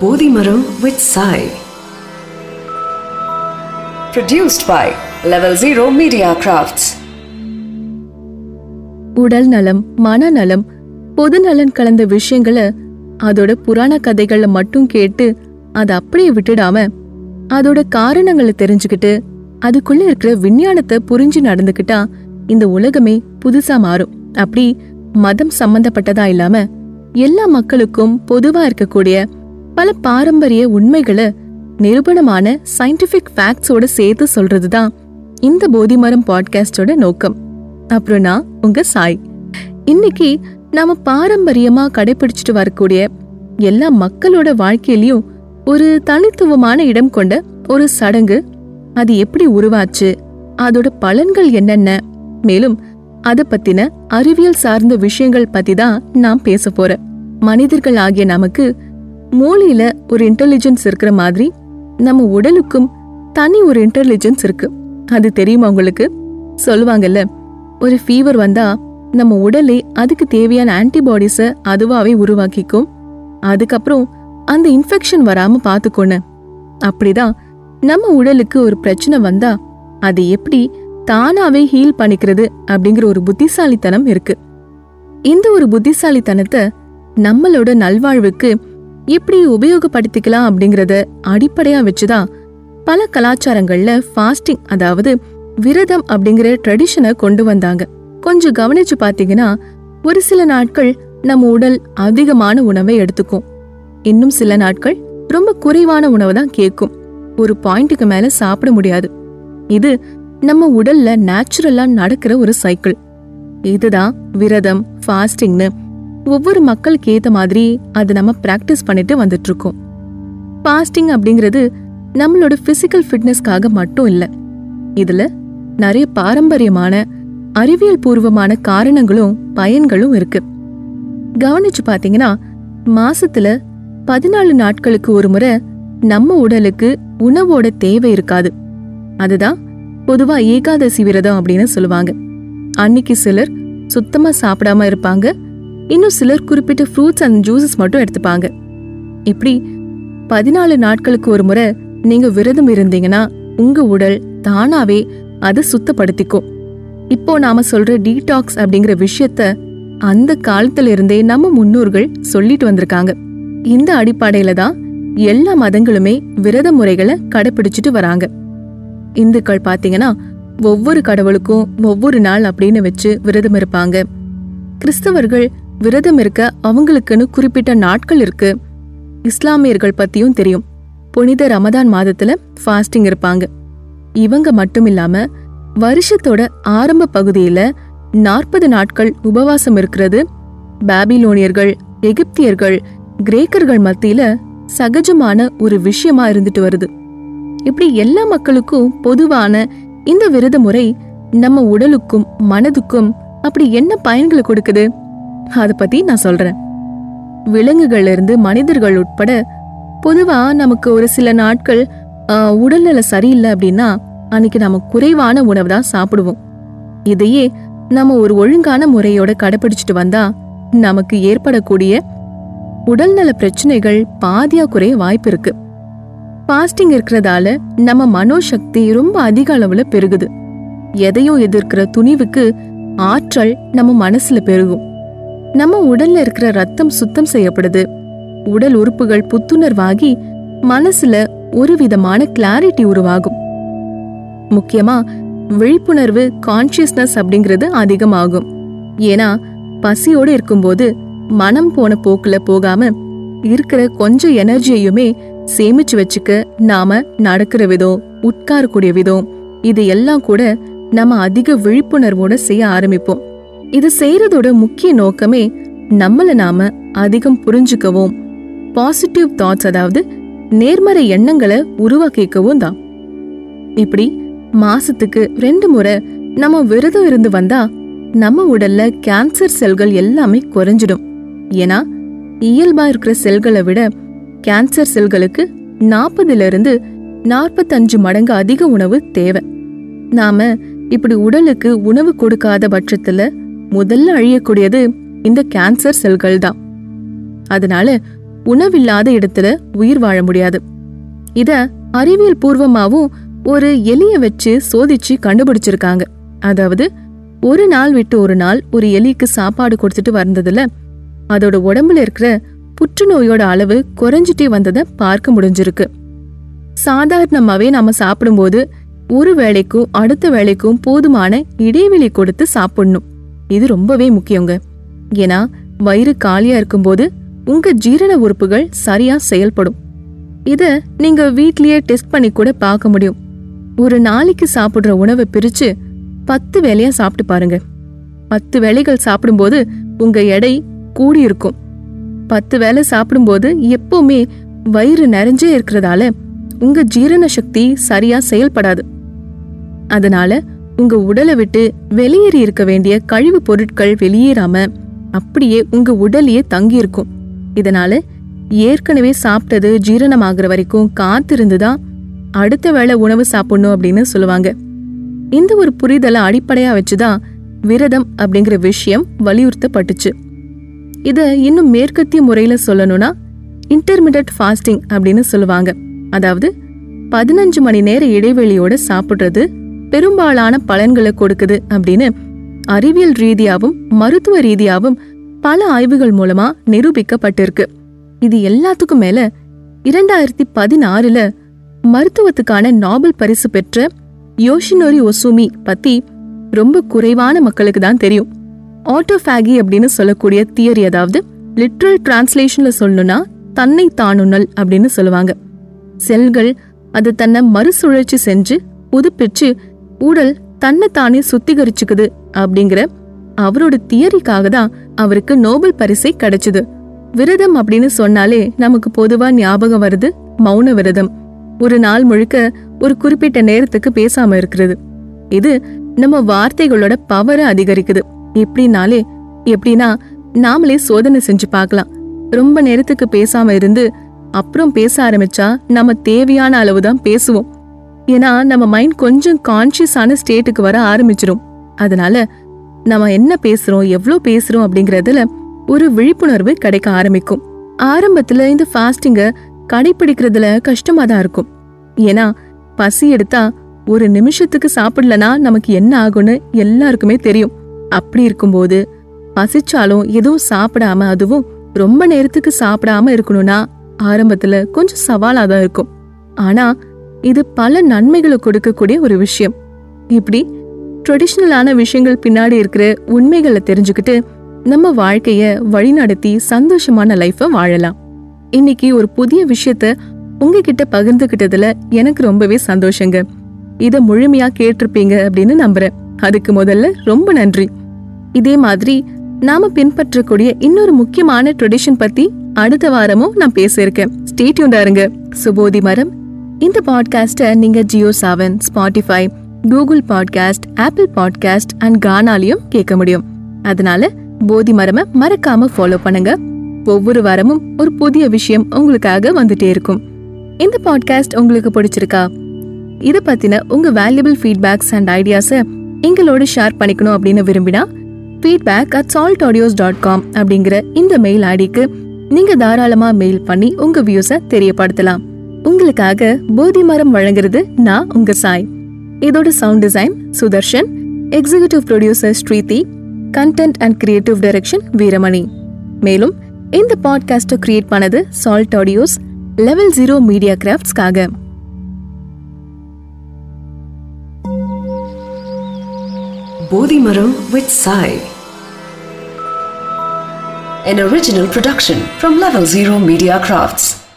Bodhi Maram with Sai Produced by Level Zero Media Crafts. உடல் நலம் மனநலம் பொது நலன் கலந்த விஷயங்களை அதோட புராண கதைகளை மட்டும் கேட்டு அதை அப்படியே விட்டுடாம அதோட காரணங்களை தெரிஞ்சுக்கிட்டு அதுக்குள்ள இருக்கிற விஞ்ஞானத்தை புரிஞ்சு நடந்துக்கிட்டா இந்த உலகமே புதுசா மாறும் அப்படி மதம் சம்பந்தப்பட்டதா இல்லாம எல்லா மக்களுக்கும் பொதுவா இருக்கக்கூடிய பல பாரம்பரிய உண்மைகளை நிரூபணமான சயின்டிஃபிக் ஃபேக்ட்ஸோட சேர்த்து சொல்றது தான் இந்த போதிமரம் பாட்காஸ்டோட நோக்கம். அப்புறம் நான் உங்க சாய். இன்னைக்கு நாம பாரம்பரியமா கடைபிடிச்சிட்டு வரக்கூடிய எல்லா மக்களோட வாழ்க்கையிலயும் ஒரு தனித்துவமான இடம் கொண்ட ஒரு சடங்கு அது எப்படி உருவாச்சு அதோட பலன்கள் என்னென்ன மேலும் அத பத்தின அறிவியல் சார்ந்த விஷயங்கள் பத்தி தான் நாம் பேச போறேன். மனிதர்கள் ஆகிய நமக்கு மூளையில ஒரு இன்டெலிஜென்ஸ் இருக்கிற மாதிரி நம்ம உடலுக்கும் தனி ஒரு இன்டெலிஜென்ஸ் இருக்கு. அது தெரியுமா உங்களுக்கு? சொல்லுவாங்கல்ல ஒரு ஃபீவர் வந்தா நம்ம உடலே அதுக்கு தேவையான ஆன்டிபாடிஸ அதுவாவே உருவாக்கிக்கும். அதுக்கப்புறம் அந்த இன்ஃபெக்ஷன் வராம பாத்துக்கோன்னு அப்படிதான் நம்ம உடலுக்கு ஒரு பிரச்சனை வந்தா அதை எப்படி தானாவே ஹீல் பண்ணிக்கிறது அப்படிங்கிற ஒரு புத்திசாலித்தனம் இருக்கு. இந்த ஒரு புத்திசாலித்தனத்தை நம்மளோட நல்வாழ்வுக்கு எப்படி உபயோகப்படுத்திக்கலாம் அப்படிங்கறத அடிப்படையா வச்சுதான் பல கலாச்சாரங்கள்ல ஃபாஸ்டிங் அதாவது விரதம் அப்படிங்கிற ட்ரெடிஷனை கொண்டு வந்தாங்க. கொஞ்சம் கவனிச்சு பாத்தீங்கன்னா ஒரு சில நாட்கள் நம்ம உடல் அதிகமான உணவை எடுத்துக்கும். இன்னும் சில நாட்கள் ரொம்ப குறைவான உணவை தான் கேட்கும். ஒரு பாயிண்ட்டுக்கு மேல சாப்பிட முடியாது. இது நம்ம உடல்ல நேச்சுரலா நடக்கிற ஒரு சைக்கிள் இதுதான் விரதம் ஃபாஸ்டிங்னு ஒவ்வொரு மக்களுக்கு ஏத்த மாதிரி அதை நம்ம பிராக்டிஸ் பண்ணிட்டு வந்துட்டு இருக்கோம் பாஸ்டிங் அப்படிங்கிறது நம்மளோட பிசிக்கல் ஃபிட்னஸ்க்காக மட்டும் இல்ல இதுல நிறைய பாரம்பரியமான அறிவியல் பூர்வமான காரணங்களும் பயன்களும் இருக்கு. கவனிச்சு பாத்தீங்கன்னா மாசத்துல பதினாலு நாட்களுக்கு ஒரு முறை நம்ம உடலுக்கு உணவோட தேவை இருக்காது. அதுதான் பொதுவா ஏகாதசி விரதம் அப்படின்னு சொல்லுவாங்க. அன்னைக்கு சிலர் சுத்தமா சாப்பிடாம இருப்பாங்க இன்னும் சிலர் குறிப்பிட்ட ஃப்ரூட்ஸ் அண்ட் ஜூசஸ் மட்டும் எடுத்துப்பாங்க. இப்படி பதினாலு நாட்களுக்கு ஒரு முறை நீங்க விரதம் இருந்தீங்கன்னா உங்க உடல் தானாவே அதை சுத்தப்படுத்திக்கும். இப்போ நாம சொல்ற டீடாக்ஸ் அப்படிங்கிற விஷயத்த அந்த காலத்துல இருந்தே நம்ம முன்னோர்கள் சொல்லிட்டு வந்திருக்காங்க. இந்த அடிப்படையில தான் எல்லா மதங்களுமே விரத முறைகளை கடைபிடிச்சிட்டு வராங்க. இந்துக்கள் பாத்தீங்கன்னா ஒவ்வொரு கடவுளுக்கும் ஒவ்வொரு நாள் அப்படின்னு வச்சு விரதம் இருப்பாங்க. கிறிஸ்தவர்கள் விரதம் இருக்க அவங்களுக்குன்னு குறிப்பிட்ட நாட்கள் இருக்கு. இஸ்லாமியர்கள் பத்தியும் தெரியும். புனித ரமதான் மாதத்துல ஃபாஸ்டிங் இருப்பாங்க. இவங்க மட்டும் இல்லாம வருஷத்தோட ஆரம்ப பகுதியில நாற்பது நாட்கள் உபவாசம் இருக்கிறது. பாபிலோனியர்கள் எகிப்தியர்கள் கிரேக்கர்கள் மத்தியில சகஜமான ஒரு விஷயமா இருந்துட்டு வருது. இப்படி எல்லா மக்களுக்கும் பொதுவான இந்த விரத முறை நம்ம உடலுக்கும் மனதுக்கும் அப்படி என்ன பயன்களை கொடுக்குது? அதை பத்தி நான் சொல்றேன். விலங்குகள்ல இருந்து மனிதர்கள் உட்பட பொதுவா நமக்கு ஒரு சில நாட்கள் உடல்நல சரியில்லை அப்படின்னா அன்னைக்கு நம்ம குறைவான உணவு தான் சாப்பிடுவோம். இதையே நம்ம ஒரு ஒழுங்கான முறையோட கடைபிடிச்சிட்டு வந்தா நமக்கு ஏற்படக்கூடிய உடல்நல பிரச்சனைகள் பாதியா குறைய வாய்ப்பு இருக்கு. பாஸ்டிங் இருக்கிறதால நம்ம மனோசக்தி ரொம்ப அதிக அளவுல பெருகுது. எதையும் எதிர்க்கிற துணிவுக்கு ஆற்றல் நம்ம மனசுல பெருகும். நம்ம உடல்ல இருக்கிற ரத்தம் சுத்தம் செய்யப்படுது. உடல் உறுப்புகள் புத்துணர்வாகி மனசுல ஒரு விதமான கிளாரிட்டி உருவாகும். முக்கியமா விழிப்புணர்வு கான்சியஸ்னஸ் அப்படிங்கிறது அதிகமாகும். ஏன்னா பசியோடு இருக்கும்போது மனம் போன போக்குல போகாம இருக்கிற கொஞ்சம் எனர்ஜியையுமே சேமிச்சு வச்சுக்க நாம நடக்கிற விதம் உட்காரக்கூடிய விதம் இது எல்லாம் கூட நம்ம அதிக விழிப்புணர்வோட செய்ய ஆரம்பிப்போம். இது செய்யறதோட முக்கிய நோக்கமே நம்மள நாம அதிகம் புரிஞ்சுக்கவும் பாசிட்டிவ் தாட்ஸ் அதாவது நேர்மறை எண்ணங்களை உருவாக்கிக்கவும் தான். இப்படி மாசத்துக்கு ரெண்டு முறை நம்ம விரதம் இருந்து வந்தா நம்ம உடல்ல கேன்சர் செல்கள் எல்லாமே குறைஞ்சிடும். ஏன்னா இயல்பா இருக்கிற செல்களை விட கேன்சர் செல்களுக்கு நாற்பதுல இருந்து நாற்பத்தஞ்சு மடங்கு அதிக உணவு தேவை. நாம இப்படி உடலுக்கு உணவு கொடுக்காத பட்சத்துல முதல்ல அழியக்கூடியது இந்த கேன்சர் செல்கள் தான். அதனால உணவில்லாத இடத்துல உயிர் வாழ முடியாது. இத அறிவியல் பூர்வமாவும் ஒரு எலிய வச்சு சோதிச்சு கண்டுபிடிச்சிருக்காங்க. அதாவது ஒரு நாள் விட்டு ஒரு நாள் ஒரு எலிக்கு சாப்பாடு கொடுத்துட்டு வந்ததுல அதோட உடம்புல இருக்கிற புற்றுநோயோட அளவு குறைஞ்சிட்டே வந்ததை பார்க்க முடிஞ்சிருக்கு. சாதாரணமாவே நம்ம சாப்பிடும்போது ஒரு வேளைக்கும் அடுத்த வேளைக்கும் போதுமான இடைவெளி கொடுத்து சாப்பிடணும். இது ரொம்பவே முக்கியங்க. ஏன்னா வயிறு காலியா இருக்கும்போது உங்க ஜீரண உறுப்புகள் சரியா செயல்படும். இத நீங்க வீட்லயே டெஸ்ட் பண்ணி கூட பார்க்க முடியும். ஒரு நாளைக்கு சாப்பிடுற உணவை பிரிச்சு பத்து வேலையா சாப்பிட்டு பாருங்க. பத்து வேளைகள் சாப்பிடும்போது உங்க எடை கூடி இருக்கும். பத்து வேளை சாப்பிடும்போது எப்பவுமே வயிறு நிறைஞ்சே இருக்கிறதால உங்க ஜீரண சக்தி சரியா செயல்படாது. அதனால உங்க உடலை விட்டு வெளியேறி இருக்க வேண்டிய கழிவு பொருட்கள் வெளியேறாம அப்படியே உங்க உடலையே தங்கி இருக்கும் இதனால ஏற்கனவே சாப்பிட்டது ஜீரணமாகற வரைக்கும் காத்திருந்துதான் அடுத்த வேளை உணவு சாப்பிடணும் அப்படின்னு சொல்லுவாங்க. இந்த ஒரு புரிதலை அடிப்படையா வச்சுதான் விரதம் அப்படிங்கிற விஷயம் வலியுறுத்தப்பட்டுச்சு. இத இன்னும் மேற்கத்திய முறையில சொல்லணும்னா இன்டர்மீடியட் ஃபாஸ்டிங் அப்படின்னு சொல்லுவாங்க. அதாவது பதினஞ்சு மணி நேர இடைவெளியோட சாப்பிடுறது பெரும்பாலான பலன்களை கொடுக்குது அப்படின்னு அறிவியல் ரீதியாவும் மருத்துவ ரீதியாவும் பல ஆய்வுகள் மூலமா நிரூபிக்கப்பட்டிருக்கு. இது எல்லாத்துக்கும் மேல இரண்டாயிரத்தி பதினாறுல மருத்துவத்துக்கான நாபல் பரிசு பெற்ற யோஷினோரி ஒசுமி பத்தி ரொம்ப குறைவான மக்களுக்கு தான் தெரியும். ஆட்டோஃபேகி அப்படின்னு சொல்லக்கூடிய தியரி அதாவது லிட்ரல் டிரான்ஸ்லேஷன்ல சொல்லணும்னா தன்னை தானுண்ணல் அப்படின்னு சொல்லுவாங்க. செல்கள் அது தன்னை மறுசுழற்சி செஞ்சு புதுப்பிச்சு உடல் தன்னைத்தானே சுத்திகரிச்சுக்குது அப்படிங்கிற அவரோட தியரிக்காக தான் அவருக்கு நோபல் பரிசை கிடைச்சது. விரதம் அப்படின்னு சொன்னாலே நமக்கு பொதுவா ஞாபகம் வருது மௌன விரதம். ஒரு நாள் முழுக்க ஒரு குறிப்பிட்ட நேரத்துக்கு பேசாம இருக்கிறது. இது நம்ம வார்த்தைகளோட பவரை அதிகரிக்குது. எப்படினாலே எப்படின்னா நாமளே சோதனை செஞ்சு பார்க்கலாம். ரொம்ப நேரத்துக்கு பேசாம இருந்து அப்புறம் பேச ஆரம்பிச்சா நம்ம தேவையான அளவு தான் பேசுவோம். ஏன்னா நம்ம மைண்ட் கொஞ்சம் கான்ஷியஸான ஸ்டேட்டுக்கு வர ஆரம்பிச்சிரும். அதனால நம்ம என்ன பேசுறோம் எவ்வளோ பேசுறோம் அப்படிங்கறதுல ஒரு விழிப்புணர்வு கிடைக்க ஆரம்பிக்கும். ஆரம்பத்துல இந்த ஃபாஸ்டிங்க கடைபிடிக்கிறதுல கஷ்டமா தான் இருக்கும். ஏன்னா பசி எடுத்தா ஒரு நிமிஷத்துக்கு சாப்பிடலனா நமக்கு என்ன ஆகும்னு எல்லாருக்குமே தெரியும். அப்படி இருக்கும்போது பசிச்சாலும் எதுவும் சாப்பிடாம அதுவும் ரொம்ப நேரத்துக்கு சாப்பிடாம இருக்கணும்னா ஆரம்பத்துல கொஞ்சம் சவாலா தான் இருக்கும். ஆனா இது பல நன்மைகளை கொடுக்கக்கூடிய ஒரு விஷயம். இப்படி ட்ரெடிஷ்னலான விஷயங்கள் பின்னாடி இருக்கிற உண்மைகளை தெரிஞ்சுக்கிட்டு நம்ம வாழ்க்கைய வழிநடத்தி சந்தோஷமான லைஃப வாழலாம். இன்னைக்கு ஒரு புதிய விஷயத்த உங்ககிட்ட பகிர்ந்துகிட்டதுல எனக்கு ரொம்பவே சந்தோஷங்க. இதை முழுமையா கேட்டிருப்பீங்க அப்படின்னு நம்புறேன். அதுக்கு முதல்ல ரொம்ப நன்றி. இதே மாதிரி நாம பின்பற்றக்கூடிய இன்னொரு முக்கியமான ட்ரெடிஷன் பத்தி அடுத்த வாரமும் நான் பேச இருக்கேன். சுபோதி மரம் இந்த பாட்காஸ்ட்டை நீங்கள் Jio Saavn Spotify Google podcast Apple podcast and கானாலையும் கேட்க முடியும். அதனால போதி மரம மறக்காம ஃபாலோ பண்ணுங்க. ஒவ்வொரு வாரமும் ஒரு புதிய விஷயம் உங்களுக்காக வந்துட்டே இருக்கும். இந்த பாட்காஸ்ட் உங்களுக்கு பிடிச்சிருக்கா? இதை பத்தின உங்க வேல்யூபிள் ஃபீட்பேக்ஸ் அண்ட் ஐடியாஸை எங்களோட ஷேர் பண்ணிக்கணும் அப்படின்னு விரும்பினா feedback at salt audios dot com அப்படிங்கிற இந்த மெயில் ஐடிக்கு நீங்க தாராளமா மெயில் பண்ணி உங்க வியூஸை தெரியப்படுத்தலாம். உங்களுக்காக போதி மரம் வழங்குறது நான் உங்க சாய். இதோட sound design Sudarshan. Executive producer Sreethi. Content and creative direction Veeramani. மேலும் இந்த பாட்காஸ்ட்டை கிரியேட் பண்ணது salt audios level zero media கிராஃப்ட்ஸ்க்காக Bodhi Maram with Sai. An original production from Level Zero Media Crafts.